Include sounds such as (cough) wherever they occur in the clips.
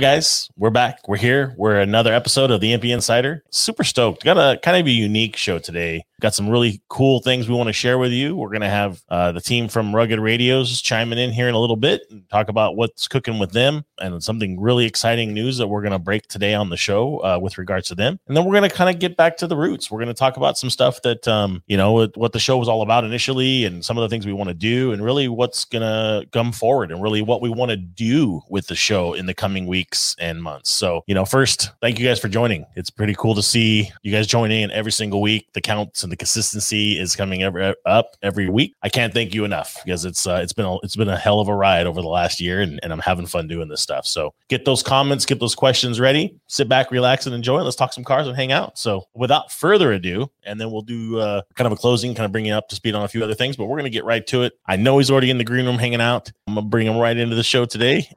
Guys, we're back. We're here. We're another episode of the MP Insider. Super stoked. Got a kind of a unique show today. Got some really cool things we want to share with you. We're going to have uh, the team from Rugged Radios chiming in here in a little bit and talk about what's cooking with them and something really exciting news that we're going to break today on the show uh, with regards to them. And then we're going to kind of get back to the roots. We're going to talk about some stuff that, um, you know, what the show was all about initially and some of the things we want to do and really what's going to come forward and really what we want to do with the show in the coming weeks and months. So, you know, first, thank you guys for joining. It's pretty cool to see you guys joining in every single week. The counts and the consistency is coming every, up every week. I can't thank you enough because it's uh, it's been a, it's been a hell of a ride over the last year, and, and I'm having fun doing this stuff. So, get those comments, get those questions ready. Sit back, relax, and enjoy. Let's talk some cars and hang out. So, without further ado, and then we'll do uh, kind of a closing, kind of bringing up to speed on a few other things. But we're gonna get right to it. I know he's already in the green room hanging out. I'm gonna bring him right into the show today.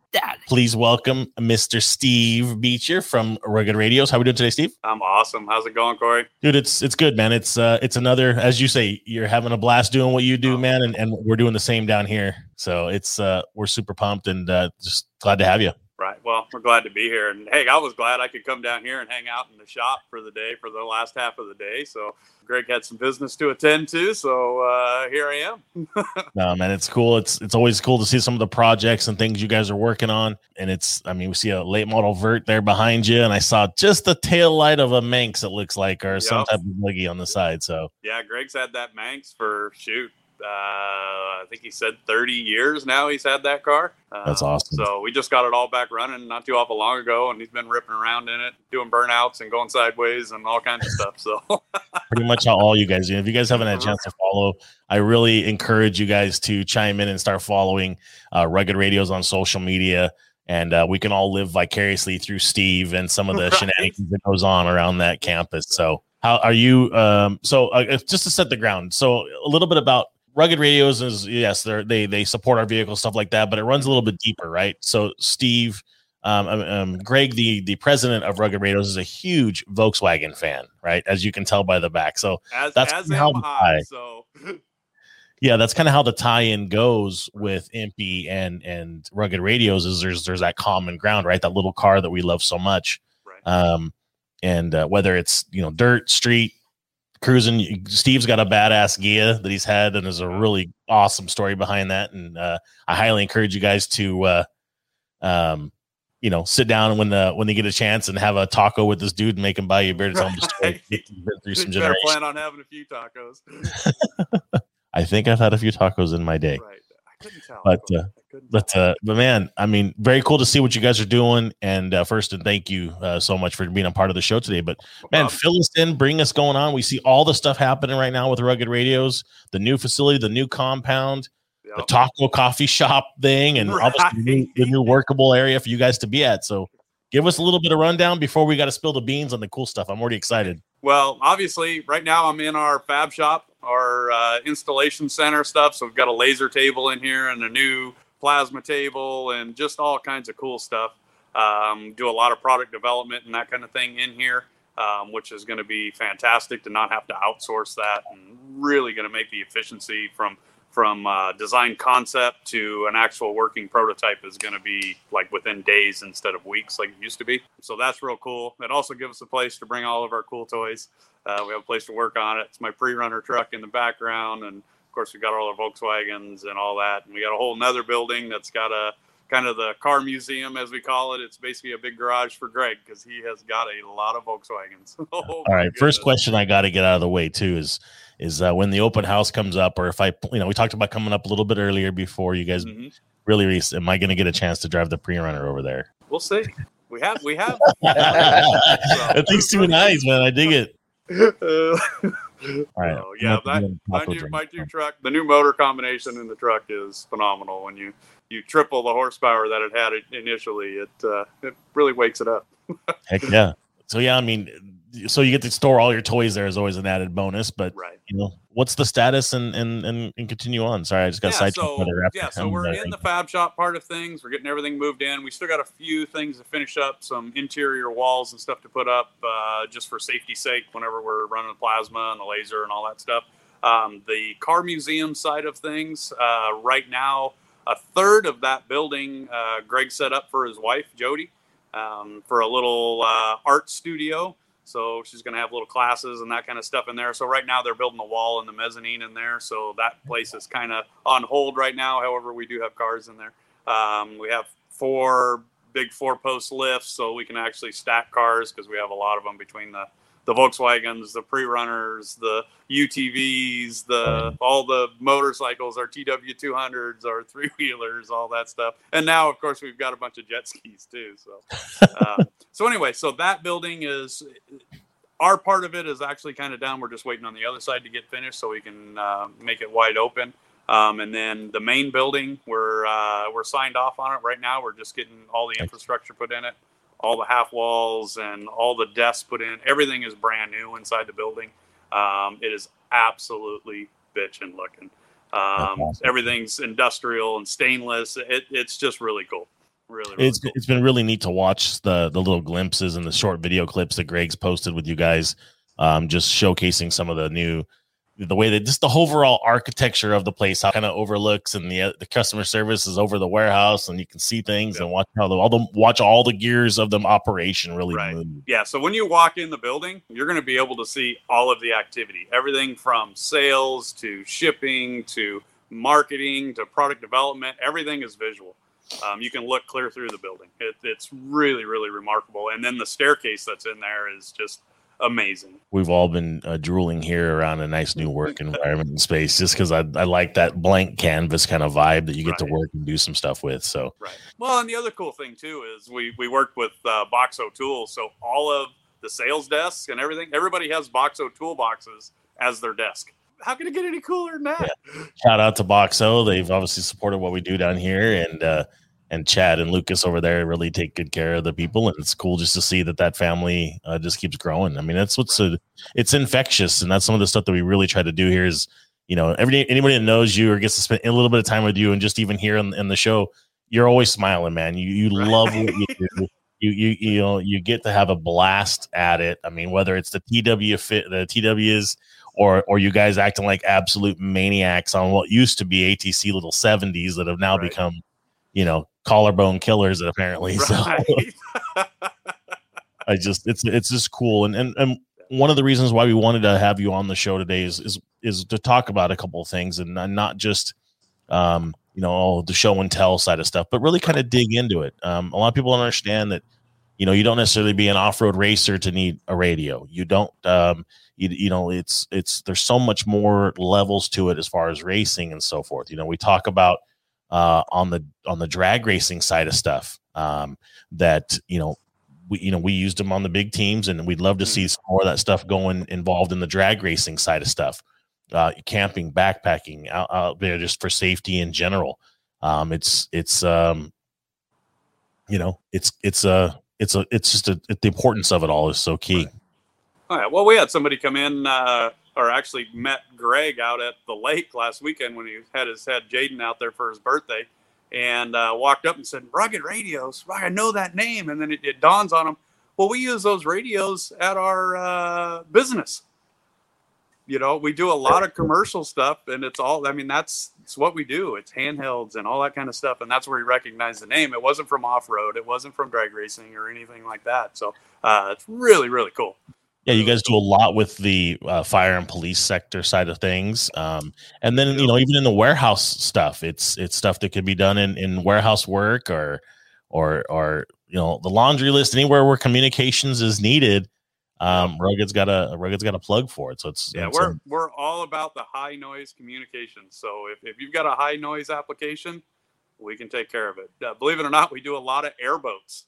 Please welcome Mr. Steve Beecher from Rugged Radios. How are we doing today, Steve? I'm awesome. How's it going, Corey? Dude, it's it's good, man. It's uh it's another, as you say, you're having a blast doing what you do, oh. man, and, and we're doing the same down here. So it's uh we're super pumped and uh just glad to have you. Right. Well, we're glad to be here. And hey, I was glad I could come down here and hang out in the shop for the day for the last half of the day. So Greg had some business to attend to, so uh, here I am. (laughs) no, man, it's cool. It's it's always cool to see some of the projects and things you guys are working on. And it's, I mean, we see a late model vert there behind you, and I saw just the tail light of a Manx. It looks like, or yep. some type of buggy on the side. So yeah, Greg's had that Manx for shoot uh, I think he said 30 years now he's had that car. Uh, That's awesome. So we just got it all back running not too awful long ago, and he's been ripping around in it, doing burnouts and going sideways and all kinds of stuff. So (laughs) pretty much how all you guys do. If you guys haven't had a chance to follow, I really encourage you guys to chime in and start following uh, Rugged Radios on social media. And uh, we can all live vicariously through Steve and some of the right. shenanigans that goes on around that campus. So, how are you? Um, so, uh, just to set the ground, so a little bit about rugged radios is yes they're they they support our vehicle stuff like that but it runs a little bit deeper right? So steve um, um, um, greg the the president of rugged radios is a huge volkswagen fan right? As you can tell by the back. So as, that's as how high, so. (laughs) Yeah that's kind of how the tie-in goes with MP and and rugged radios is there's there's that common ground right? That little car that we love so much. Right. um and uh, whether it's you know dirt street cruising. Steve's got a badass Ghia that he's had, and there's a really awesome story behind that. And uh, I highly encourage you guys to, uh, um, you know, sit down when the when they get a chance and have a taco with this dude and make him buy you a beer to tell him the story. (laughs) through some generations. Plan on having a few tacos. (laughs) I think I've had a few tacos in my day. Right. I couldn't tell. But uh, but uh, but man, I mean, very cool to see what you guys are doing. And uh, first, and thank you uh, so much for being a part of the show today. But man, fill us in, bring us going on. We see all the stuff happening right now with Rugged Radios, the new facility, the new compound, yep. the taco coffee shop thing, and right. obviously the new, the new workable area for you guys to be at. So, give us a little bit of rundown before we got to spill the beans on the cool stuff. I'm already excited. Well, obviously, right now I'm in our fab shop, our uh, installation center stuff. So we've got a laser table in here and a new plasma table and just all kinds of cool stuff. Um, do a lot of product development and that kind of thing in here, um, which is going to be fantastic to not have to outsource that and really going to make the efficiency from from uh, design concept to an actual working prototype is going to be like within days instead of weeks like it used to be. So that's real cool. It also gives us a place to bring all of our cool toys. Uh, we have a place to work on it. It's my pre-runner truck in the background and course, we got all our Volkswagens and all that. And we got a whole nother building that's got a kind of the car museum, as we call it. It's basically a big garage for Greg because he has got a lot of Volkswagens. (laughs) oh, all right. Goodness. First question I got to get out of the way too is is uh, when the open house comes up, or if I, you know, we talked about coming up a little bit earlier before you guys mm-hmm. really, am I going to get a chance to drive the pre-runner over there? We'll see. We have, we have. so, thing's too nice, man. I dig it. Uh, (laughs) (laughs) all right. So, yeah, that, my, new, my new truck, the new motor combination in the truck is phenomenal. When you you triple the horsepower that it had initially, it uh, it really wakes it up. (laughs) Heck yeah! So yeah, I mean, so you get to store all your toys there is always an added bonus. But right. you know, what's the status and and and, and continue on? Sorry, I just got yeah, sidetracked. So, yeah, so we're in the fab shop part of things. We're getting everything moved in. We still got a few things to finish up, some interior walls and stuff to put up, uh, just for safety's sake. Whenever we're running the plasma and the laser and all that stuff. Um, the car museum side of things, uh, right now, a third of that building, uh, Greg set up for his wife Jody. um, for a little uh, art studio. So she's going to have little classes and that kind of stuff in there. So right now they're building the wall and the mezzanine in there. So that place is kind of on hold right now. However, we do have cars in there. Um, we have four big four post lifts so we can actually stack cars because we have a lot of them between the the Volkswagens, the pre-runners, the UTVs, the all the motorcycles, our TW200s, our three wheelers, all that stuff. And now, of course, we've got a bunch of jet skis too. So, uh, (laughs) so anyway, so that building is our part of it is actually kind of done. We're just waiting on the other side to get finished so we can uh, make it wide open. Um, and then the main building, we're uh, we're signed off on it right now. We're just getting all the infrastructure put in it, all the half walls and all the desks put in. Everything is brand new inside the building. Um, it is absolutely bitchin' looking. Um, awesome. Everything's industrial and stainless. It, it's just really cool. Really, really it's cool. it's been really neat to watch the the little glimpses and the short video clips that Greg's posted with you guys, um, just showcasing some of the new the way that just the overall architecture of the place how kind of overlooks and the uh, the customer service is over the warehouse and you can see things and watch how the all the watch all the gears of the operation really right. move. Yeah, so when you walk in the building, you're going to be able to see all of the activity, everything from sales to shipping to marketing to product development. Everything is visual. Um, you can look clear through the building. It, it's really, really remarkable. And then the staircase that's in there is just amazing. We've all been uh, drooling here around a nice new work environment and space just because I, I like that blank canvas kind of vibe that you get right. to work and do some stuff with. So, right. Well, and the other cool thing too is we, we worked with uh, Boxo Tools. So, all of the sales desks and everything, everybody has Boxo toolboxes as their desk. How can it get any cooler than that? Yeah. Shout out to Boxo. They've obviously supported what we do down here. And, uh, and Chad and Lucas over there really take good care of the people, and it's cool just to see that that family uh, just keeps growing. I mean, that's what's a, it's infectious, and that's some of the stuff that we really try to do here. Is you know, every anybody that knows you or gets to spend a little bit of time with you, and just even here in, in the show, you're always smiling, man. You you right. love what you (laughs) do. You, you you know you get to have a blast at it. I mean, whether it's the TW fit the TWs or or you guys acting like absolute maniacs on what used to be ATC little 70s that have now right. become you know collarbone killers apparently (laughs) right. so i just it's it's just cool and, and and one of the reasons why we wanted to have you on the show today is is is to talk about a couple of things and not just um you know all the show and tell side of stuff but really kind of dig into it. Um a lot of people don't understand that you know you don't necessarily be an off-road racer to need a radio. You don't um you, you know it's it's there's so much more levels to it as far as racing and so forth. You know we talk about uh, on the on the drag racing side of stuff um, that you know we you know we used them on the big teams and we'd love to see mm-hmm. some more of that stuff going involved in the drag racing side of stuff uh, camping backpacking out, out, there just for safety in general. Um, it's it's um, you know it's it's a it's a it's just a, the importance of it all is so key. All right. Well we had somebody come in uh or actually met Greg out at the lake last weekend when he had his head Jaden out there for his birthday, and uh, walked up and said, "Rugged Radios, I know that name." And then it, it dawns on him, well, we use those radios at our uh, business. You know, we do a lot of commercial stuff, and it's all. I mean, that's it's what we do. It's handhelds and all that kind of stuff, and that's where he recognized the name. It wasn't from off road. It wasn't from drag racing or anything like that. So uh, it's really, really cool. Yeah, you guys do a lot with the uh, fire and police sector side of things, um, and then you know even in the warehouse stuff, it's it's stuff that could be done in, in warehouse work or or or you know the laundry list anywhere where communications is needed. Um, Rugged's got a Rugged's got a plug for it, so it's yeah it's we're a, we're all about the high noise communication. So if, if you've got a high noise application, we can take care of it. Uh, believe it or not, we do a lot of airboats.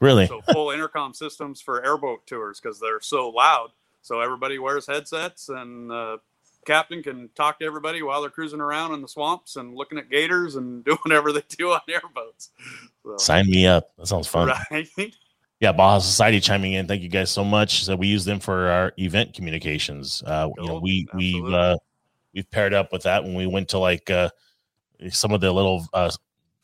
Really? So full intercom systems for airboat tours because they're so loud. So everybody wears headsets and uh, captain can talk to everybody while they're cruising around in the swamps and looking at gators and (laughs) doing whatever they do on airboats. So, Sign me up. That sounds fun. Right. (laughs) Yeah, Baja Society chiming in. Thank you guys so much. So we use them for our event communications. Uh, cool. You know, we we've uh, we've paired up with that when we went to like uh, some of the little uh,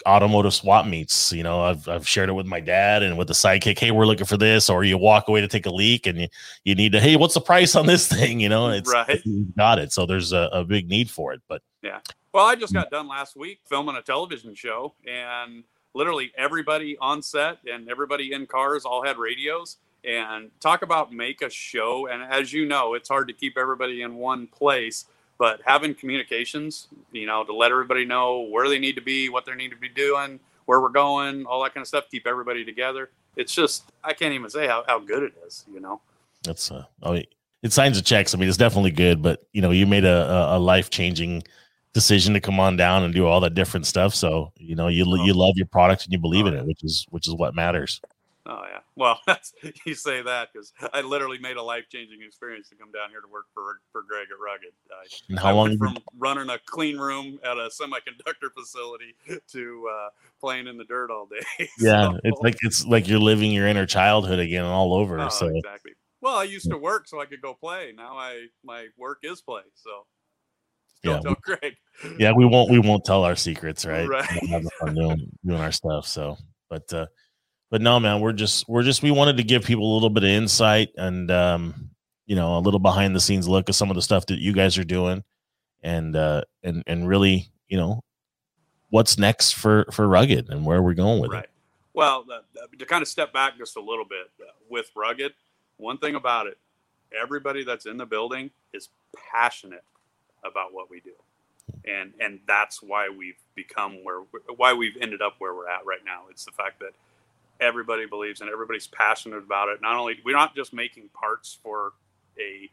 automotive swap meets. You know, I've, I've shared it with my dad and with the sidekick. Hey, we're looking for this, or you walk away to take a leak and you, you need to, hey, what's the price on this (laughs) thing? You know, it's right. (laughs) got it. So there's a, a big need for it. But yeah. Well, I just mm. got done last week filming a television show and literally everybody on set and everybody in cars all had radios and talk about make a show and as you know it's hard to keep everybody in one place but having communications you know to let everybody know where they need to be what they need to be doing where we're going all that kind of stuff keep everybody together. It's just i can't even say how, how good it is you know? That's uh i mean it signs the checks. I mean it's definitely good but you know you made a, a life changing decision to come on down and do all that different stuff. So you know you, oh. you love your product and you believe oh, in it which is which is what matters Oh yeah. Well, (laughs) that's you say that because I literally made a life changing experience to come down here to work for for Greg at Rugged. I, how I long from running a clean room at a semiconductor facility (laughs) to uh, playing in the dirt all day. (laughs) Yeah, so, it's like it's like you're living your inner childhood again all over. Oh, so exactly. Well, I used to work so I could go play. Now I my work is play. So yeah, tell Greg. Yeah, we won't we won't tell our secrets, right? Right. Having fun doing, doing our stuff. So, but uh but no, man, we're just we're just we wanted to give people a little bit of insight and um, you know a little behind the scenes look at some of the stuff that you guys are doing, and uh, and and really you know what's next for for rugged and where we're going with right. it. Well, uh, to kind of step back just a little bit uh, with rugged, one thing about it, everybody that's in the building is passionate about what we do and and that's why we've become where why we've ended up where we're at right now it's the fact that everybody believes in everybody's passionate about it. Not only we're not just making parts for a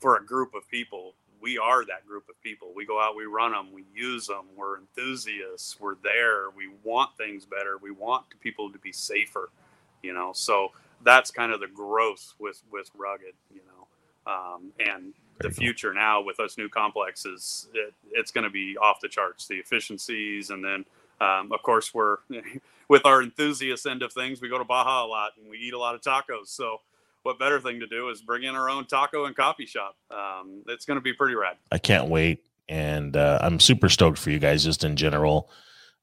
for a group of people. We are that group of people. We go out we run them we use them we're enthusiasts we're there. We want things better. We want people to be safer you know? So that's kind of the growth with with rugged you know? Um, and the future now with us new complexes it, it's going to be off the charts. The efficiencies and then um, of course we're (laughs) with our enthusiast end of things, we go to Baja a lot and we eat a lot of tacos. So, what better thing to do is bring in our own taco and coffee shop? Um, it's going to be pretty rad. I can't wait, and uh, I'm super stoked for you guys just in general.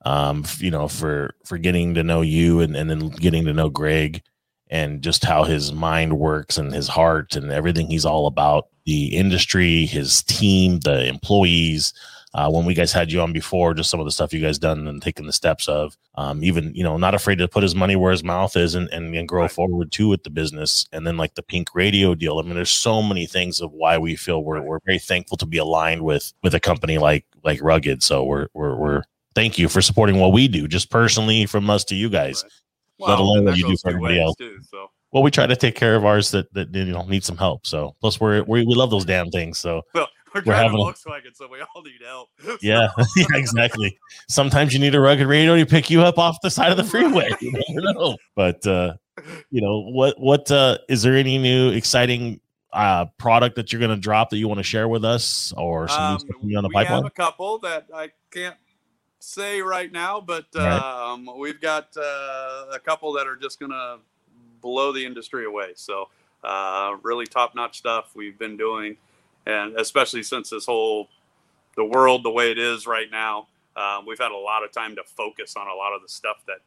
Um, you know, for for getting to know you and and then getting to know Greg and just how his mind works and his heart and everything he's all about the industry, his team, the employees uh, when we guys had you on before, just some of the stuff you guys done and taking the steps of, um, even you know, not afraid to put his money where his mouth is and and, and grow right. forward too with the business. And then like the Pink Radio deal. I mean, there's so many things of why we feel we're we're very thankful to be aligned with with a company like like Rugged. So we're we're we're thank you for supporting what we do, just personally from us to you guys. Right. Well, let alone what you do for everybody else. Too, so well, we try to take care of ours that that you know need some help. So plus we're we, we love those damn things. So well, we're, we're driving Volkswagen, so we all need help. (laughs) Yeah, (laughs) yeah, exactly. Sometimes you need a rugged radio to pick you up off the side of the freeway. You never (laughs) know. But uh, you know what? What uh, is there any new exciting uh, product that you're going to drop that you want to share with us, or some um, on the we pipeline? have a couple that I can't say right now, but um, we've got uh, a couple that are just going to blow the industry away. So, uh, really top notch stuff we've been doing and especially since this whole the world the way it is right now um, we've had a lot of time to focus on a lot of the stuff that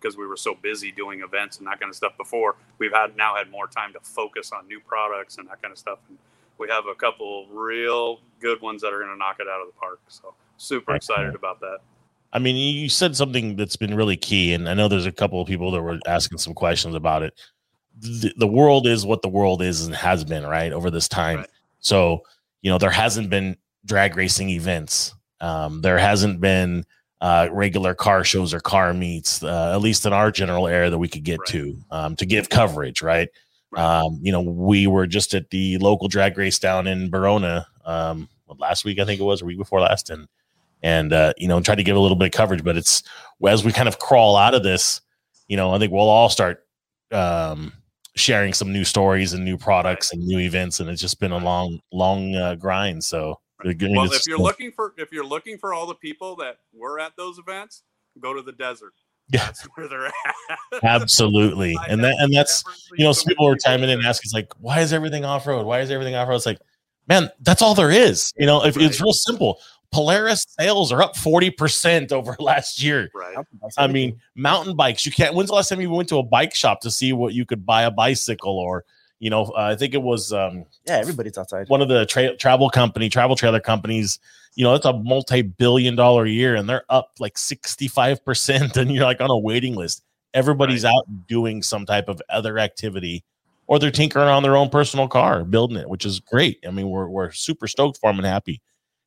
because uh, we were so busy doing events and that kind of stuff before we've had now had more time to focus on new products and that kind of stuff and we have a couple real good ones that are going to knock it out of the park so super excited about that I mean, you said something that's been really key, and I know there's a couple of people that were asking some questions about it. The, the world is what the world is and has been, right, over this time. Right. So, you know, there hasn't been drag racing events. Um, there hasn't been uh, regular car shows or car meets, uh, at least in our general area that we could get right. to um, to give coverage, right? right? Um, you know, we were just at the local drag race down in Verona um, last week, I think it was, or week before last, and and uh, you know, tried to give a little bit of coverage. But it's as we kind of crawl out of this, you know, I think we'll all start um, sharing some new stories and new products and new events, and it's just been a long, long uh, grind. So, well, if you're looking for if you're looking for all the people that were at those events, go to the desert. (laughs) Yeah, that's where they're at. Absolutely, (laughs) and that and that's you know, some people were timing in and asking, like, why is everything off road? Why is everything off road? It's like, man, that's all there is. You know, if right. it's real simple. Polaris sales are up 40% over (laughs) last year. Right. I mean, mountain bikes, you can't. When's the last time you went to a bike shop to see what you could buy a bicycle or, you know, uh, I think it was, um, yeah, everybody's outside. One of the tra- travel company, travel trailer companies you know, it's a multi-billion dollar year and they're up like 65% (laughs) and you're like on a waiting list. Everybody's right. out doing some type of other activity or they're tinkering on their own personal car, building it, which is great. I mean, we're, we're super stoked for them and happy.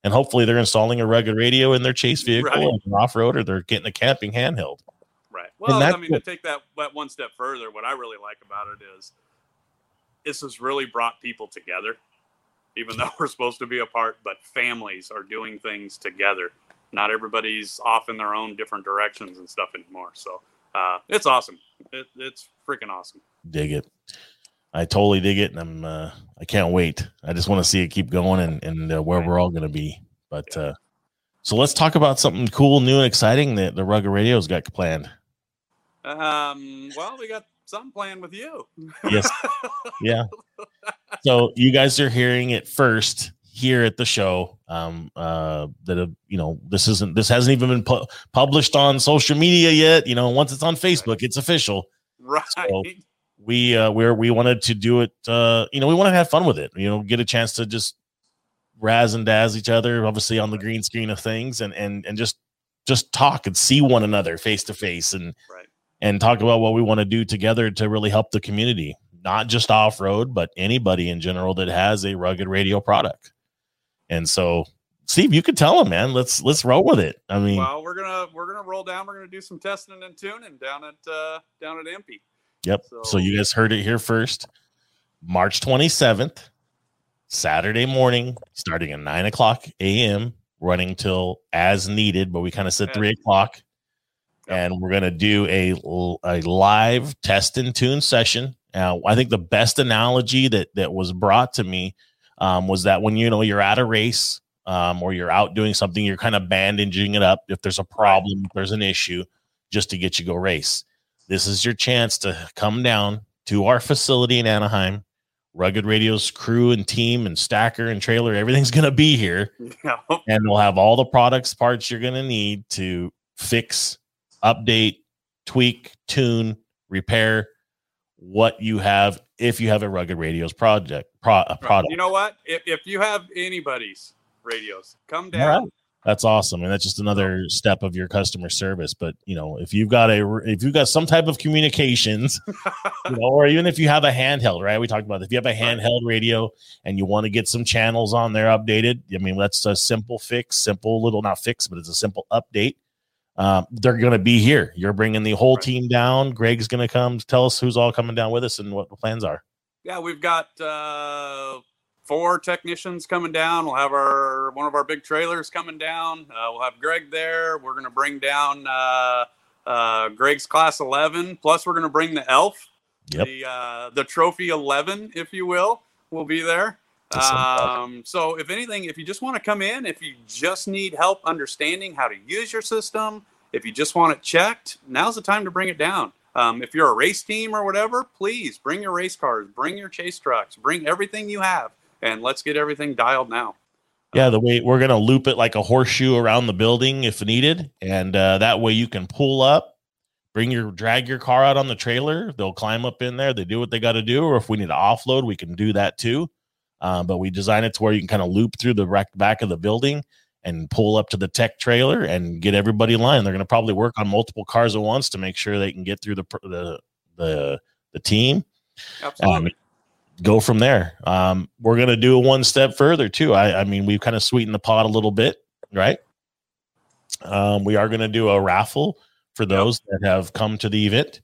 And hopefully they're installing a rugged radio in their chase vehicle right. off road or they're getting a camping handheld. Right. Well, I mean, to take that, that one step further, what I really like about it is this has really brought people together even (laughs) though we're supposed to be apart, but families are doing things together. Not everybody's off in their own different directions and stuff anymore. So uh, it's awesome. It, it's freaking awesome. Dig it. I totally dig it, and I'm uh, I can't wait. I just want to see it keep going and and uh, where we're all going to be. But uh, so let's talk about something cool, new, and exciting that the Rugged Radio's got planned. Um. Well, we got some planned with you. Yes. (laughs) yeah. So you guys are hearing it first here at the show. Um, uh, that uh, you know this isn't this hasn't even been pu- published on social media yet. You know, once it's on Facebook, it's official. Right. So we uh, we we wanted to do it. Uh, you know, we want to have fun with it. You know, get a chance to just razz and dazz each other, obviously on the green screen of things, and and and just just talk and see one another face to face and right and talk about what we want to do together to really help the community, not just off road, but anybody in general that has a rugged radio product. And so, Steve, you could tell them, man. Let's let's roll with it. I mean, well, we're gonna we're gonna roll down. We're gonna do some testing and tuning down at uh, down at MP. Yep. So, so you guys heard it here first. March twenty seventh, Saturday morning, starting at nine o'clock a.m., running till as needed, but we kind of said three o'clock and we're going to do a, a live test and tune session. Now, I think the best analogy that that was brought to me um, was that when you know you're at a race um, or you're out doing something, you're kind of bandaging it up if there's a problem, if there's an issue, just to get you go race. This is your chance to come down to our facility in Anaheim. Rugged Radio's crew and team and stacker and trailer, everything's going to be here. (laughs) And we'll have all the products, parts you're going to need to fix update, tweak, tune, repair what you have if you have a rugged radios project pro, product. You know what? If, if you have anybody's radios, come down. Right. That's awesome, and that's just another step of your customer service. But you know, if you've got a if you've got some type of communications, (laughs) you know, or even if you have a handheld, right? We talked about if you have a handheld radio and you want to get some channels on there updated. I mean, that's a simple fix, simple little not fix, but it's a simple update um, they're going to be here. You're bringing the whole team down. Greg's going to come tell us who's all coming down with us and what the plans are. Yeah, we've got uh, four technicians coming down. We'll have our one of our big trailers coming down. Uh, we'll have Greg there. We're going to bring down uh, uh, Greg's class 11. Plus, we're going to bring the Elf, yep. the uh, the Trophy 11, if you will. Will be there. Um, so if anything, if you just want to come in, if you just need help understanding how to use your system, if you just want it checked, now's the time to bring it down. Um, if you're a race team or whatever, please bring your race cars, bring your chase trucks, bring everything you have, and let's get everything dialed now. Yeah, the way we're gonna loop it like a horseshoe around the building if needed, and uh, that way you can pull up, bring your drag your car out on the trailer. They'll climb up in there. They do what they got to do, or if we need to offload, we can do that too. Um, but we design it to where you can kind of loop through the back of the building and pull up to the tech trailer and get everybody in line. They're going to probably work on multiple cars at once to make sure they can get through the the the, the team. Absolutely. Go from there. Um, we're going to do a one step further too. I, I mean, we've kind of sweetened the pot a little bit, right? Um, we are going to do a raffle for those that have come to the event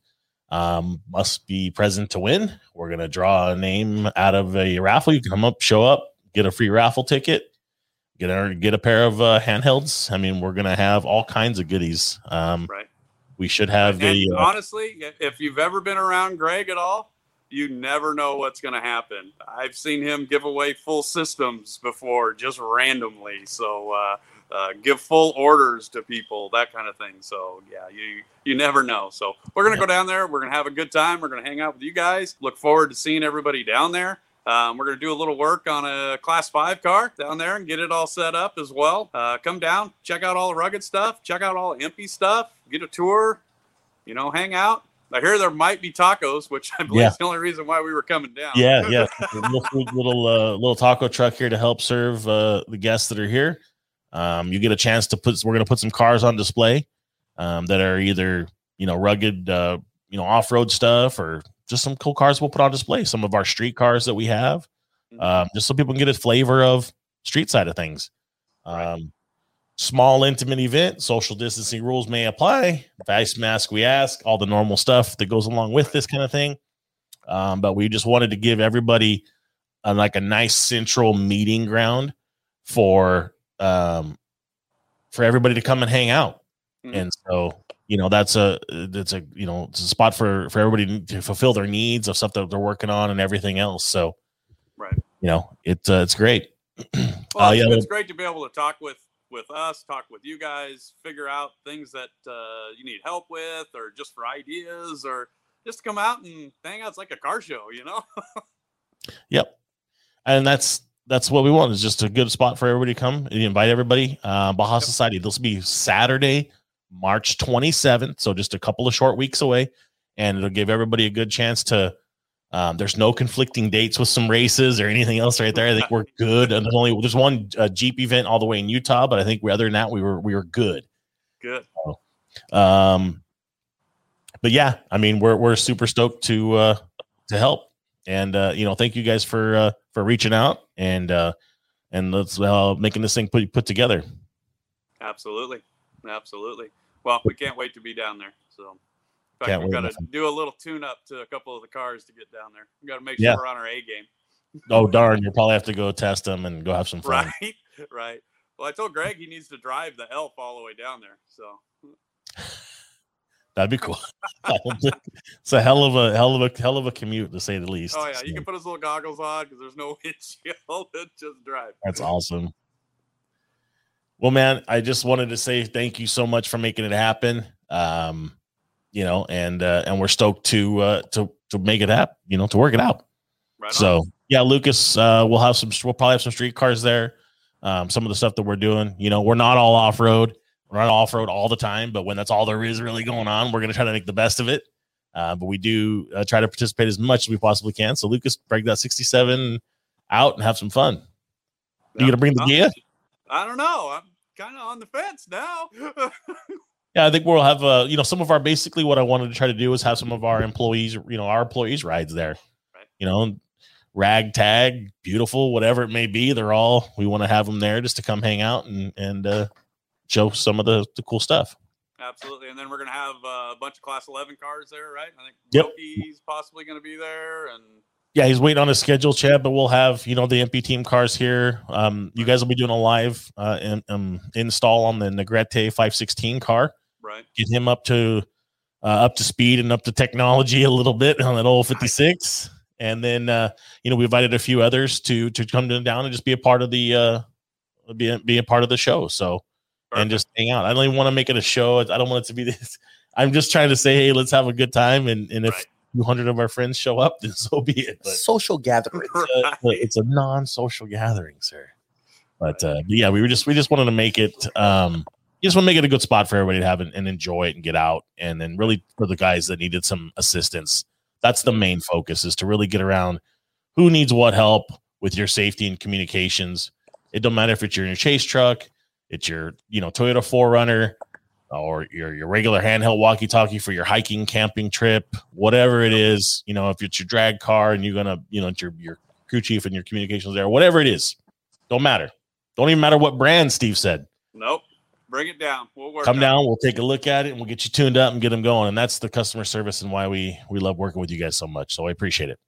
um, must be present to win. We're going to draw a name out of a raffle. You can come up, show up, get a free raffle ticket, get a, get a pair of uh, handhelds. I mean, we're going to have all kinds of goodies. Um, right. We should have the. Uh, honestly, if you've ever been around Greg at all, you never know what's going to happen. I've seen him give away full systems before just randomly. So, uh, uh, give full orders to people, that kind of thing. So yeah, you you never know. So we're gonna go down there. We're gonna have a good time. We're gonna hang out with you guys. Look forward to seeing everybody down there. Um, we're going to do a little work on a class five car down there and get it all set up as well. Uh, come down, check out all the rugged stuff, check out all the MP stuff, get a tour, you know, hang out. I hear there might be tacos, which I believe yeah. is the only reason why we were coming down. Yeah, yeah. little little uh, little taco truck here to help serve uh, the guests that are here. Um, you get a chance to put. We're going to put some cars on display um, that are either you know rugged, uh, you know off road stuff, or just some cool cars we'll put on display. Some of our street cars that we have, Mhm. um, just so people can get a flavor of street side of things. Right. Small, intimate event. Social distancing rules may apply. Face mask, we ask. All the normal stuff that goes along with this kind of thing. Um, but we just wanted to give everybody uh, like a nice central meeting ground for um, for everybody to come and hang out. Mhm. And so, you know, that's a that's a you know it's a spot for for everybody to fulfill their needs of stuff that they're working on and everything else. So, Right. you know, it's uh, it's great. (clears throat) Well, Uh, it's, yeah, it's great to be able to talk with with us, talk with you guys, figure out things that uh, you need help with, or just for ideas, or just come out and hang out. It's like a car show, you know. (laughs) Yep. And that's that's what we want is just a good spot for everybody to come and invite everybody. Uh, Baja Yep. Society. This will be Saturday, March 27th. So just a couple of short weeks away. And it'll give everybody a good chance to um, there's no conflicting dates with some races or anything else right there. I think we're (laughs) good. And there's only there's one uh, Jeep event all the way in Utah, but I think we, other than that, we were we were good. Good. Um, but yeah, I mean, we're we're super stoked to uh, to help, and uh, you know, thank you guys for uh, for reaching out and uh, and let's uh, making this thing put put together. Absolutely, absolutely. Well, we can't wait to be down there. So, in fact, we've got to do a little tune up to a couple of the cars to get down there. We've got to make Yeah. sure we're on our A game. Oh darn, you'll probably have to go test them and go have some fun. (laughs) Right, right. Well, I told Greg he needs to drive the elf all the way down there. So, (laughs) That'd be cool. (laughs) it's a hell of a hell of a hell of a commute to say the least. oh yeah, you can put his little goggles on because there's no windshield. just drive. that's awesome. Well, man, I just wanted to say thank you so much for making it happen. Um, you know, and uh, and we're stoked to uh, to to make it happen. You know, to work it out. Right on. So yeah, Lucas, uh, we'll have some. We'll probably have some street cars there. Um, some of the stuff that we're doing, you know, we're not all off road. We're not off road all the time, but when that's all there is really going on, we're gonna try to make the best of it. Uh, but we do uh, try to participate as much as we possibly can. So Lucas, break that sixty-seven out and have some fun. You Yeah. gonna bring the gear? I don't know. I'm kind of on the fence now. (laughs) Yeah, I think we'll have uh, you know, some of our basically what I wanted to try to do is have some of our employees, you know, our employees rides there. Right. You know, rag tag, beautiful, whatever it may be. They're all we want to have them there just to come hang out and and uh, show some of the the cool stuff. Absolutely. And then we're gonna have uh, a bunch of Class 11 cars there, right? I think Yep. Loki's possibly gonna be there, and Yeah, he's waiting on his schedule, Chad. But we'll have you know the MP team cars here. Um, you guys will be doing a live uh, in, um, install on the Negrete 516 car. Right. Get him up to uh, up to speed and up to technology a little bit on that old 56. And then uh, you know we invited a few others to to come down and just be a part of the uh, be a, be a part of the show. So and just hang out. I don't even want to make it a show. I don't want it to be (laughs) this. I'm just trying to say, hey, let's have a good time. And and if Right. 200 of our friends show up, (laughs) then so be it. But Social gathering. (laughs) it's a, it's a non-social gathering, sir. But uh, but yeah, we were just we just wanted to make it. Um, you just want to make it a good spot for everybody to have and, and enjoy it and get out, and then really for the guys that needed some assistance. That's the main focus is to really get around who needs what help with your safety and communications. It don't matter if it's your, your chase truck, it's your you know Toyota 4Runner, or your your regular handheld walkie-talkie for your hiking camping trip, whatever it is. You know, if it's your drag car and you're gonna you know it's your your crew chief and your communications there, whatever it is, don't matter. Don't even matter what brand Steve said. Nope. Bring it down. We'll work. Come on it. down, we'll take a look at it, and we'll get you tuned up and get them going. And that's the customer service and why we we love working with you guys so much. So I appreciate it.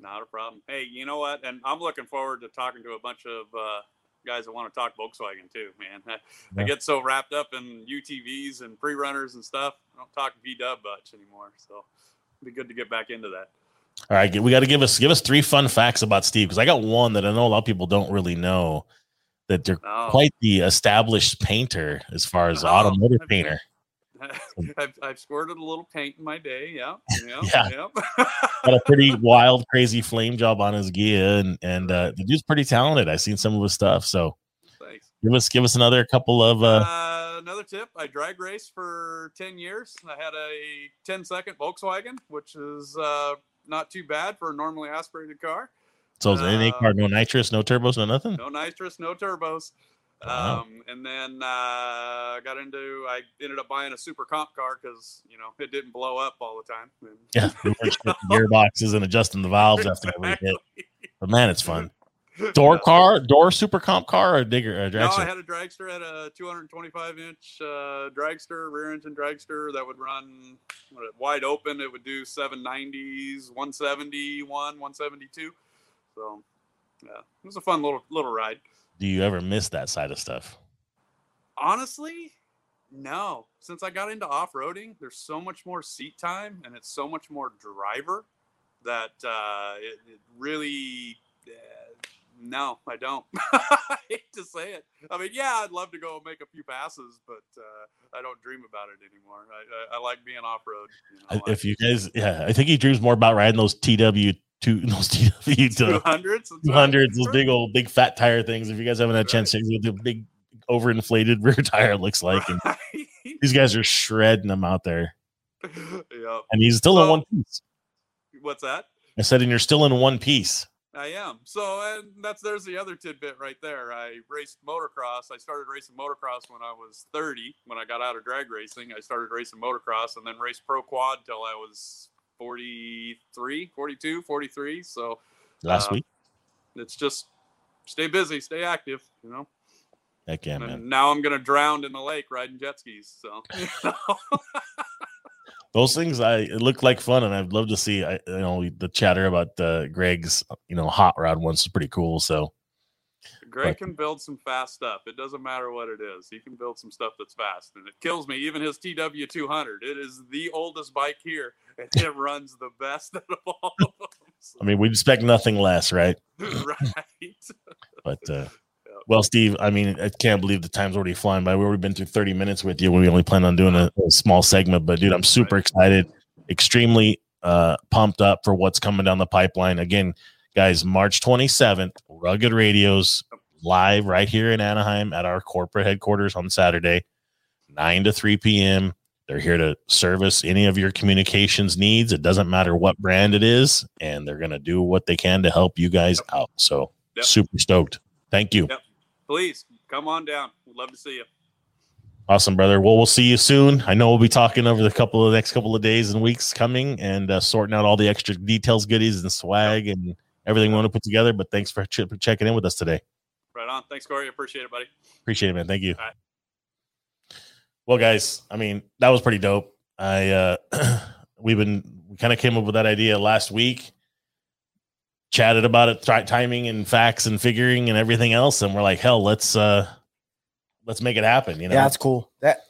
Not a problem. Hey, you know what? And I'm looking forward to talking to a bunch of uh, guys that want to talk Volkswagen too, man. (laughs) I, I get so wrapped up in UTVs and pre runners and stuff. I don't talk VW much anymore. So it'd be good to get back into that. All right, we got to give us give us three fun facts about Steve because I got one that I know a lot of people don't really know that they're Oh, quite the established painter as far as Oh, automotive I've- painter. (laughs) I've, I've squirted a little paint in my day. (laughs) Yeah. Yeah. (laughs) Yeah. yeah. Got a pretty wild, crazy flame job on his gear, and and uh, the dude's pretty talented. I've seen some of his stuff. So Thanks. give us give us another couple of uh, Uh, another tip I drag raced for 10 years. I had a 10 second Volkswagen, which is uh, not too bad for a normally aspirated car. So is any uh, car, no nitrous, no turbos, no nothing. No nitrous, no turbos. Wow. Um, and then uh, I got into. I ended up buying a super comp car because you know it didn't blow up all the time. And, (laughs) Yeah, we (laughs) shifting gearboxes and adjusting the valves after (laughs) every hit. But man, it's fun. Door Yeah. car, door super comp car, or digger, or No, I had a dragster, had a 225 inch uh, dragster, rear engine dragster that would run wide open. It would do 790s, 171, 172. So, yeah, it was a fun little little ride. Do you ever miss that side of stuff? Honestly, no. Since I got into off roading, there's so much more seat time and it's so much more driver that uh, it, it really. Uh, no, I don't. (laughs) I hate to say it. I mean, yeah, I'd love to go make a few passes, but uh, I don't dream about it anymore. I, I, I like being off road. You know, I- like If you guys, yeah, I think he dreams more about riding those TW two, (laughs) those TW (laughs) two 200s, those big old big fat tire things. If you guys haven't had a chance to see what the big overinflated (laughs) rear tire looks like, Right. these guys are shredding them out there, yeah. and he's still in one piece. What's that? I said, and you're still in one piece. I am. So, and that's there's the other tidbit right there. I raced motocross. I started racing motocross when I was 30. When I got out of drag racing, I started racing motocross and then raced pro quad till I was 43, 42, 43. So, Last Uh, week, it's just stay busy, stay active, you know. heck yeah, and man. now I'm gonna drown in the lake riding jet skis. So, you (laughs) know. (laughs) those things I it looked like fun, and I'd love to see. I you know the chatter about uh, Greg's you know hot rod ones is pretty cool. So Greg But- can build some fast stuff. It doesn't matter what it is. He can build some stuff that's fast, and it kills me. Even his TW200, it is the oldest bike here, and it (laughs) runs the best (laughs) out of all of them. I mean, we expect nothing less, right? (laughs) right? But uh, well, Steve, I mean, I can't believe the time's already flying by. We've already been through 30 minutes with you. We only plan on doing a, a small segment, but dude, I'm super excited, extremely uh, pumped up for what's coming down the pipeline. Again, guys, March 27th, Rugged Radios live right here in Anaheim at our corporate headquarters on Saturday, 9 to 3 p.m. They're here to service any of your communications needs. It doesn't matter what brand it is, and they're going to do what they can to help you guys out. So, Yep. super stoked. Thank you. Yep. Please come on down. We'd love to see you. Awesome, brother. Well, we'll see you soon. I know we'll be talking over the couple of next couple of days and weeks coming and uh, sorting out all the extra details, goodies, and swag and everything we want to put together. But thanks for ch- checking in with us today. Right on. Thanks, Corey. Appreciate it, buddy. Appreciate it, man. Thank you. All right. Well, guys, I mean, that was pretty dope. I uh (clears throat) we've been we kind of came up with that idea last week, chatted about it, tri- timing and facts and figuring and everything else, and we're like, hell, let's uh let's make it happen. You know, Yeah, that's cool. That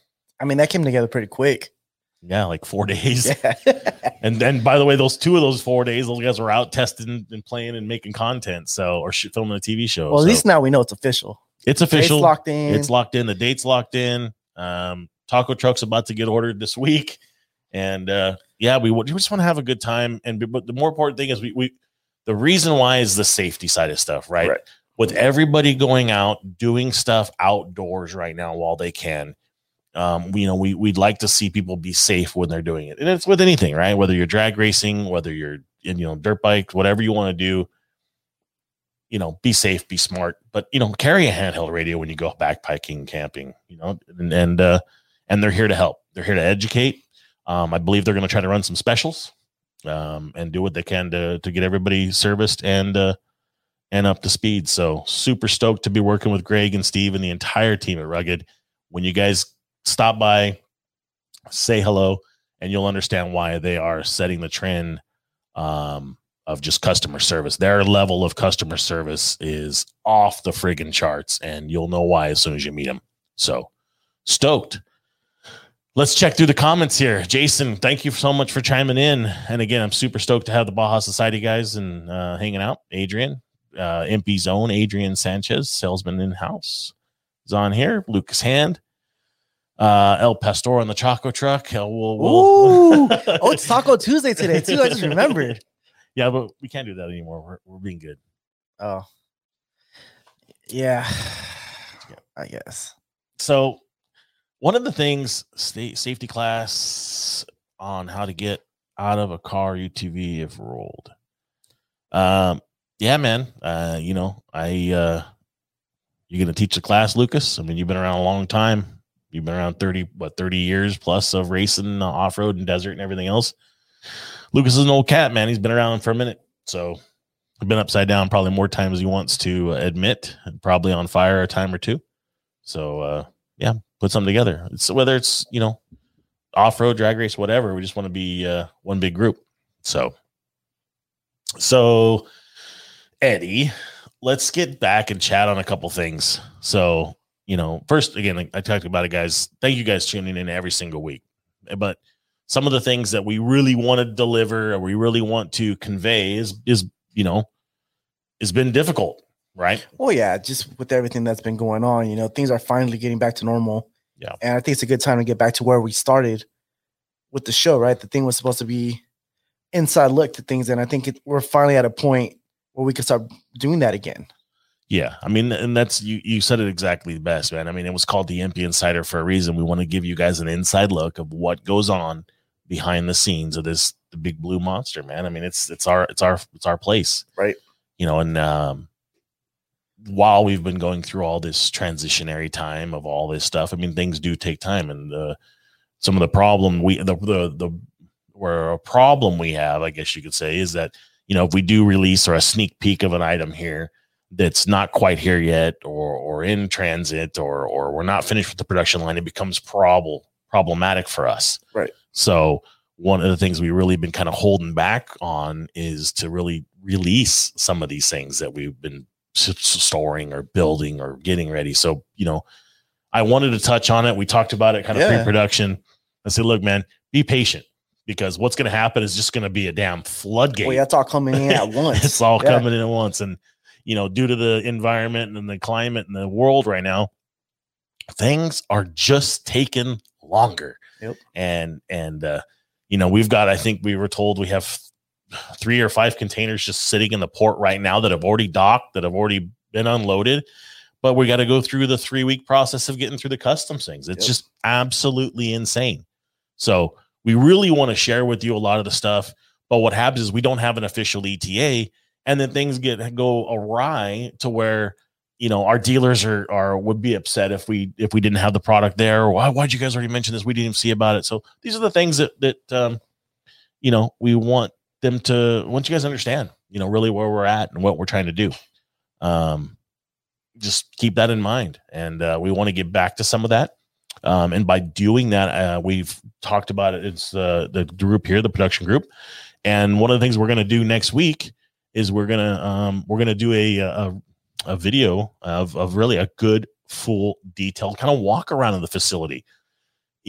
I mean, that came together pretty quick. Yeah, like four (laughs) days. Yeah. And then, by the way, those two of those four days, those guys were out testing and playing and making content. So, or sh- filming a TV show. well, at So least now we know it's official. it's official. locked in. It's locked in. The date's locked in. Um, taco truck's about to get ordered this week, and uh, yeah, we, we just want to have a good time. And be- but the more important thing is we we the reason why is the safety side of stuff, right? Right. With everybody going out doing stuff outdoors right now while they can. Um, we, you know, we we'd like to see people be safe when they're doing it, and it's with anything, right? Whether you're drag racing, whether you're in, you know, dirt bike, whatever you want to do, you know, be safe, be smart, but you know, carry a handheld radio when you go backpacking, camping, you know, and and uh, and they're here to help. They're here to educate. Um, I believe they're going to try to run some specials, um, and do what they can to to get everybody serviced and uh, and up to speed. So super stoked to be working with Greg and Steve and the entire team at Rugged. When you guys stop by, say hello, and you'll understand why they are setting the trend um, of just customer service. Their level of customer service is off the friggin' charts, and you'll know why as soon as you meet them. So stoked. Let's check through the comments here. Jason, thank you so much for chiming in. And again, I'm super stoked to have the Baja Society guys and uh, hanging out. Adrian, uh, MP Zone, Adrian Sanchez, salesman in house, is on here. Lucas Hand, uh, El Pastor on the Choco Truck. Uh, we'll, we'll-. (laughs) Oh, it's Taco Tuesday today too. I just remembered. (laughs) yeah, but we can't do that anymore. We're, we're being good. Oh, yeah. (sighs) I guess. So, one of the things, state safety class on how to get out of a car UTV if rolled. Um, yeah, man. Uh, you know, I uh, You gonna teach the class, Lucas? I mean, you've been around a long time. You've been around 30, what, 30 years plus of racing off road and desert and everything else. Lucas is an old cat, man. He's been around for a minute. So I've been upside down probably more times he wants to admit, and probably on fire a time or two. So uh yeah, put something together. It's whether it's, you know, off-road drag race, whatever. We just want to be uh one big group. So so Eddie, let's get back and chat on a couple things. So, you know, first again, I, I talked about it, guys. Thank you guys tuning in every single week. But some of the things that we really want to deliver or we really want to convey is is you know it's been difficult right Well, yeah, just with everything that's been going on, you know, things are finally getting back to normal. Yeah. And I think it's a good time to get back to where we started with the show, right? The thing was supposed to be inside look to things. And I think it, we're finally at a point where we can start doing that again. Yeah i mean and that's you you said it exactly the best man. I mean it was called the mp insider for a reason. We want to give you guys an inside look of what goes on behind the scenes of this the big blue monster man. I mean it's it's our it's our it's our place. Right. you know and um while we've been going through all this transitionary time of all this stuff i mean things do take time. And uh some of the problem we the the the where a problem we have i guess you could say is that you know if we do release or a sneak peek of an item here that's not quite here yet or or in transit or or we're not finished with the production line it becomes prob- problematic for us Right. so one of the things we really been kind of holding back on is to really release some of these things that we've been storing or building or getting ready so you know i wanted to touch on it we talked about it kind of Yeah. pre-production i said look man be patient because what's going to happen is just going to be a damn floodgate Well, it's all coming in at (laughs) once. it's all Yeah. coming in at once and you know due to the environment and the climate and the world right now things are just taking longer. Yep. and and uh you know we've got i think we were told we have three or five containers just sitting in the port right now that have already docked that have already been unloaded. But we got to go through the three week process of getting through the customs things. It's Yep. just absolutely insane. So we really want to share with you a lot of the stuff but what happens is we don't have an official eta and then things get go awry to where you know our dealers are are would be upset if we if we didn't have the product there why why'd you guys already mention this? We didn't even see about it. So these are the things that that um you know we want them to once you guys understand you know really where we're at and what we're trying to do. Um just keep that in mind. And uh, we want to get back to some of that. Um, and by doing that uh, we've talked about it it's uh, the group here the production group. And one of the things we're going to do next week is we're to um, we're to do a, a a video of of really a good full detailed kind of walk around of the facility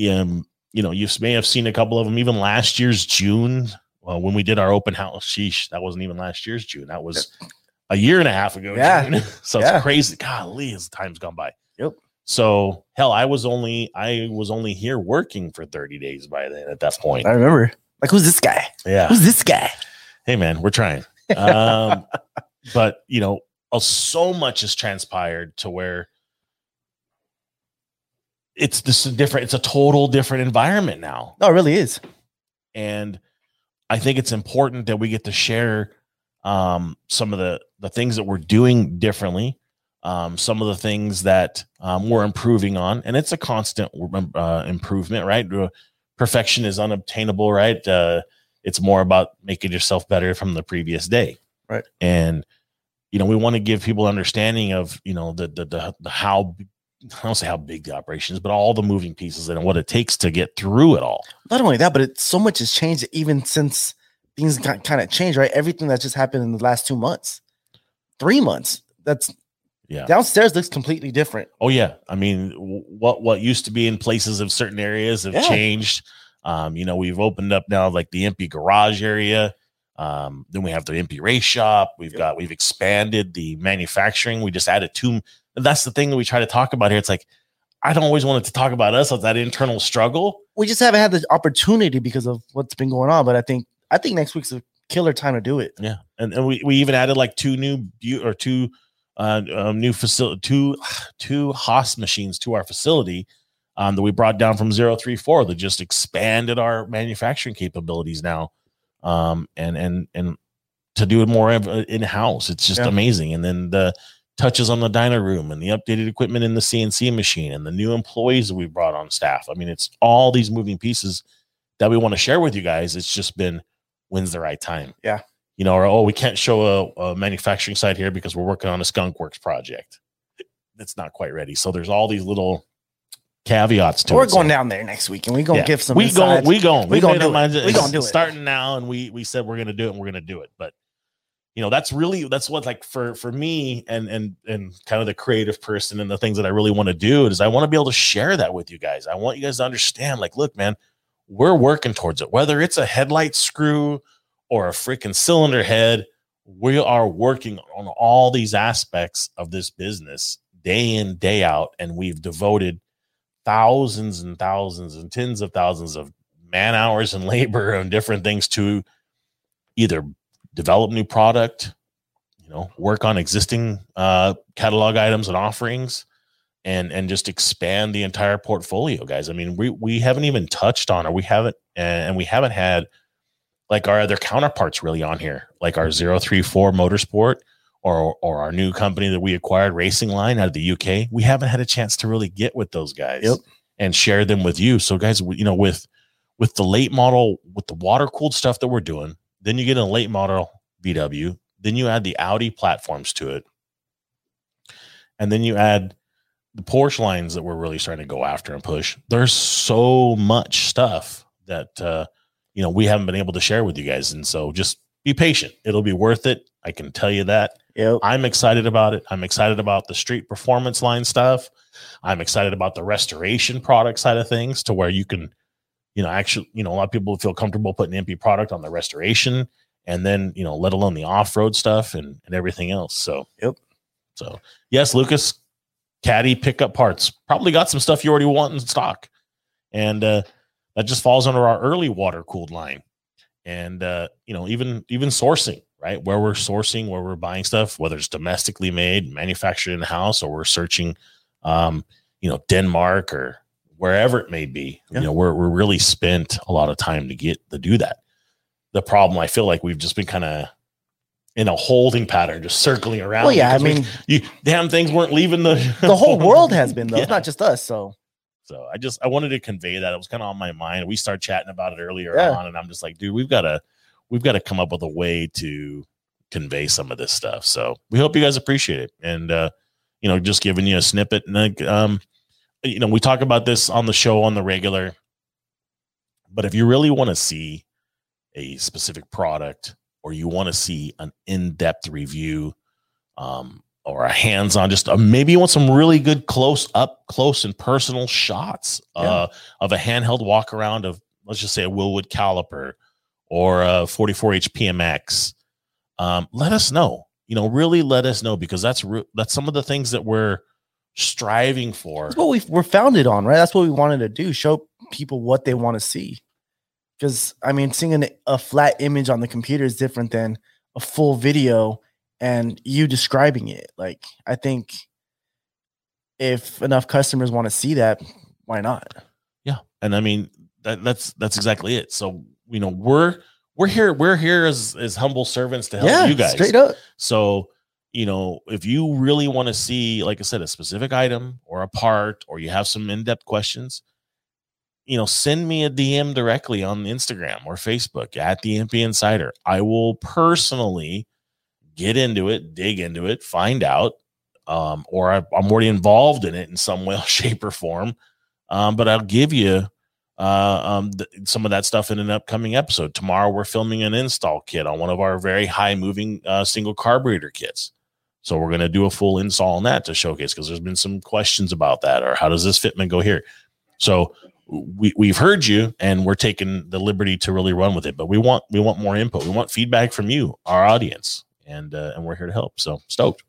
um you know you may have seen a couple of them even last year's june uh, when we did our open house sheesh that wasn't even last year's june that was a year and a half ago Yeah. June. (laughs) so Yeah. it's crazy golly as time's gone by Yep. so hell i was only i was only here working for 30 days by then at that point I remember. Like, who's this guy? yeah Who's this guy? hey man we're trying um but you know so much has transpired to where it's this different it's a total different environment now. No, it really is. and i think it's important that we get to share um some of the the things that we're doing differently um some of the things that um, we're improving on and it's a constant uh, improvement right? Perfection is unobtainable right? Uh it's more about making yourself better from the previous day Right. and you know we want to give people understanding of you know the the, the, the how I don't say how big the operation is, but all the moving pieces and what it takes to get through it all. Not only that, but it so much has changed even since things got kind of changed, right? Everything that just happened in the last two months, three months. That's Yeah. downstairs looks completely different. Oh yeah, I mean, what what used to be in places of certain areas have Yeah. changed. Um, you know, we've opened up now like the empty garage area. Um, then we have the empty race shop. We've Yep. got we've expanded the manufacturing. We just added two. That's the thing that we try to talk about here. It's like I don't always want it to talk about us that internal struggle. We just haven't had the opportunity because of what's been going on. But I think I think next week's a killer time to do it. Yeah, and, and we, we even added like two new or two uh, um, new facility two (sighs) two Haas machines to our facility um, that we brought down from 034 that just expanded our manufacturing capabilities now, um, and and and to do it more in house. It's just Yeah. amazing. And then the touches on the diner room and the updated equipment in the CNC machine and the new employees that we brought on staff. I mean, it's all these moving pieces that we want to share with you guys. It's just been when's the right time? Yeah. You know, or oh, we can't show a, a manufacturing site here because we're working on a skunk works project. It's not quite ready. So there's all these little caveats to We're it. going So- down there next week and we're gonna yeah. give some we going we going We we gonna do it. We it's gonna do it. starting now and we we said we're gonna do it and we're gonna do it but you know that's really that's what like for for me and and and kind of the creative person and the things that i really want to do is i want to be able to share that with you guys i want you guys to understand like look man we're working towards it whether it's a headlight screw or a freaking cylinder head we are working on all these aspects of this business day in day out and we've devoted thousands and thousands and tens of thousands of man hours and (laughs) labor and different things to either develop new product you know work on existing uh, catalog items and offerings and and just expand the entire portfolio guys. I mean we we haven't even touched on or we haven't and we haven't had like our other counterparts really on here like our 034 motorsport or or our new company that we acquired racing line out of the uk we haven't had a chance to really get with those guys Yep. and share them with you so guys you know with with the late model with the water cooled stuff that we're doing then you get a late model vw then you add the audi platforms to it and then you add the porsche lines that we're really starting to go after and push there's so much stuff that uh you know we haven't been able to share with you guys and so just be patient it'll be worth it i can tell you that Yep. I'm excited about it. I'm excited about the street performance line stuff. I'm excited about the restoration product side of things to where you can, you know, actually, you know, a lot of people feel comfortable putting MP product on the restoration and then, you know, let alone the off-road stuff and, and everything else. So, Yep. So, yes, Lucas, caddy pickup parts probably got some stuff you already want in stock. And uh, that just falls under our early water cooled line. And, uh, you know, even, even sourcing right? Where we're sourcing, where we're buying stuff, whether it's domestically made, manufactured in the house, or we're searching, um, you know, Denmark or wherever it may be. Yeah. You know, we're we're really spent a lot of time to get to do that. The problem, I feel like we've just been kind of in a holding pattern, just circling around. Well, yeah, I mean, you damn things weren't leaving the the whole world has (laughs) been though. It's not just us. So So I just I wanted to convey that. It was kind of on my mind. We started chatting about it earlier Yeah. on, and I'm just like, dude, we've got to we've got to come up with a way to convey some of this stuff. So we hope you guys appreciate it. And uh, you know, just giving you a snippet. And like, um, you know, we talk about this on the show on the regular. But if you really want to see a specific product or you want to see an in-depth review um, or a hands-on just uh, maybe you want some really good close up close and personal shots uh, of a handheld walk around of let's just say a Wilwood caliper or a 44 HPMX um, let us know you know really let us know because that's re- that's some of the things that we're striving for that's what we we're founded on, right? That's what we wanted to do. Show people what they want to see. Because I mean, seeing a flat image on the computer is different than a full video and you describing it. Like I think if enough customers want to see that, why not? Yeah, and I mean that, that's that's exactly it. So you know we're we're here we're here as as humble servants to help yeah, you guys. straight up. So you know if you really want to see, like I said, a specific item or a part, or you have some in depth questions, you know, send me a DM directly on Instagram or Facebook at the MP Insider. I will personally get into it, dig into it, find out, um, or I, I'm already involved in it in some way, (laughs) shape, or form. Um, but I'll give you uh, um, th- some of that stuff in an upcoming episode. Tomorrow, we're filming an install kit on one of our very high moving uh, single carburetor kits. So we're going to do a full install on that to showcase because there's been some questions about that or how does this fitment go here. So we we've heard you and we're taking the liberty to really run with it. But we want we want more input. We want feedback from you, our audience, and uh, and we're here to help. So stoked.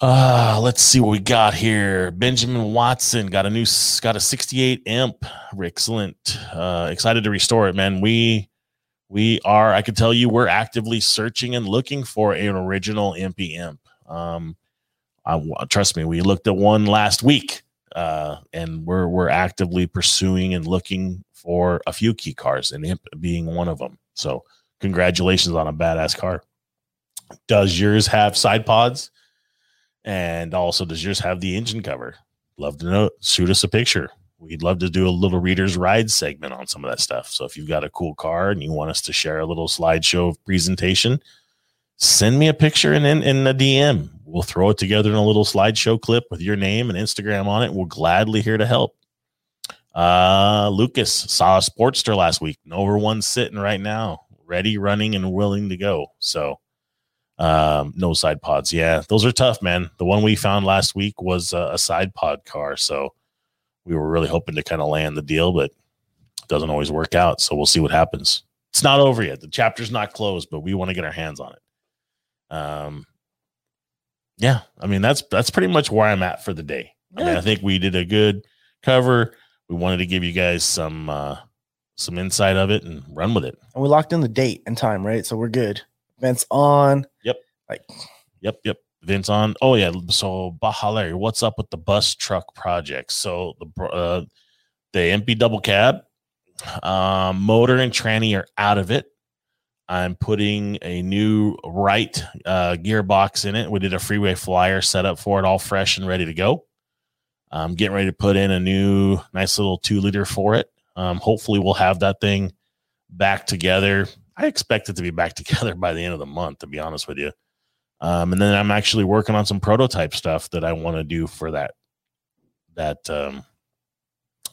Uh, let's see what we got here. Benjamin Watson got a new got a 68 Imp. Excellent. Uh, excited to restore it, man. We we are. I can tell you, we're actively searching and looking for an original MP Imp. Um, I, trust me, we looked at one last week, uh, and we're we're actively pursuing and looking for a few key cars, and imp being one of them. So, congratulations on a badass car. Does yours have side pods? And also, does yours have the engine cover? Love to know. Shoot us a picture. We'd love to do a little reader's ride segment on some of that stuff. So if you've got a cool car and you want us to share a little slideshow presentation, send me a picture and in, in a DM. We'll throw it together in a little slideshow clip with your name and Instagram on it. We're gladly here to help. Uh, Lucas saw a Sportster last week. Nova one sitting right now, ready, running, and willing to go. So, um, no side pods. Yeah, those are tough, man. The one we found last week was a, a side pod car. So, we were really hoping to kind of land the deal, but it doesn't always work out. So, we'll see what happens. It's not over yet. The chapter's not closed, but we want to get our hands on it. Um, yeah, I mean that's that's pretty much where I'm at for the day. I mean, I think we did a good cover we wanted to give you guys some uh some insight of it and run with it. And we locked in the date and time, right? So we're good. Events on. Yep. Like Yep, yep. Vince on. Oh yeah. So Bahaleri, what's up with the bus truck project? So the uh the MP double cab, um, motor and tranny are out of it. I'm putting a new right uh, gearbox in it. We did a freeway flyer setup for it, all fresh and ready to go. I'm getting ready to put in a new nice little two liter for it. Um, hopefully, we'll have that thing back together. I expect it to be back (laughs) together by the end of the month, to be honest with you. Um, and then I'm actually working on some prototype stuff that I want to do for that that um,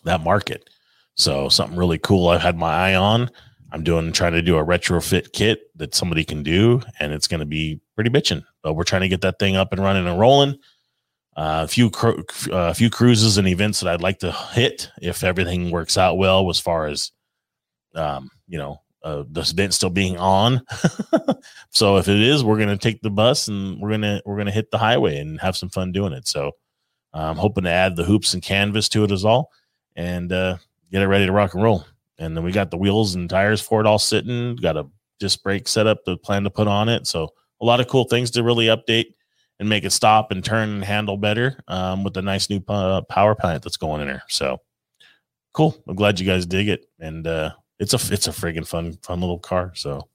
that market. So something really cool I've had my eye on. I'm doing trying to do a retrofit kit that somebody can do, and it's going to be pretty bitching. But we're trying to get that thing up and running and rolling. A few a few cruises and events that I'd like to hit if everything works out well, as far as um, you know, uh, the event still being on. (laughs) so if it is, we're gonna take the bus and we're gonna we're gonna hit the highway and have some fun doing it. So I'm hoping to add the hoops and canvas to it as all, and uh, get it ready to rock and roll. And then we got the wheels and tires for it all sitting. Got a disc brake setup to plan to put on it. So a lot of cool things to really update and make it stop and turn and handle better um, with the nice new uh, power plant that's going in there. So cool. I'm glad you guys dig it, and uh, it's a it's a friggin' fun fun little car. So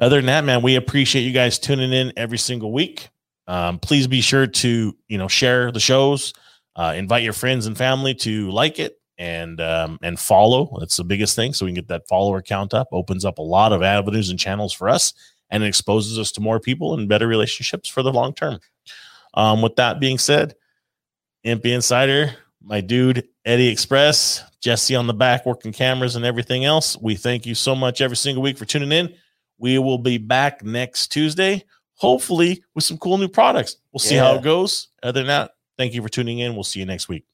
other than that, man, we appreciate you guys tuning in every single week. Um, please be sure to you know share the shows, uh, invite your friends and family to like it and um, and follow. That's the biggest thing. So we can get that follower count up. Opens up a lot of avenues and channels for us and it exposes us to more people and better relationships for the long term. Um, with that being said, MP Insider, my dude Eddie Express, Jesse on the back working cameras and everything else. We thank you so much every single week for tuning in. We will be back next Tuesday, hopefully with some cool new products. We'll see yeah. how it goes. Other than that, thank you for tuning in. We'll see you next week.